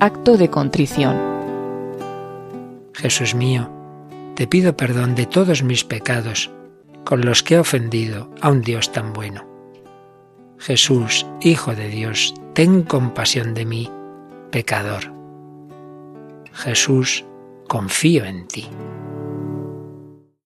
acto de contrición. Jesús mío, te pido perdón de todos mis pecados con los que he ofendido a un Dios tan bueno. Jesús, Hijo de Dios, ten compasión de mí, pecador. Jesús, confío en ti.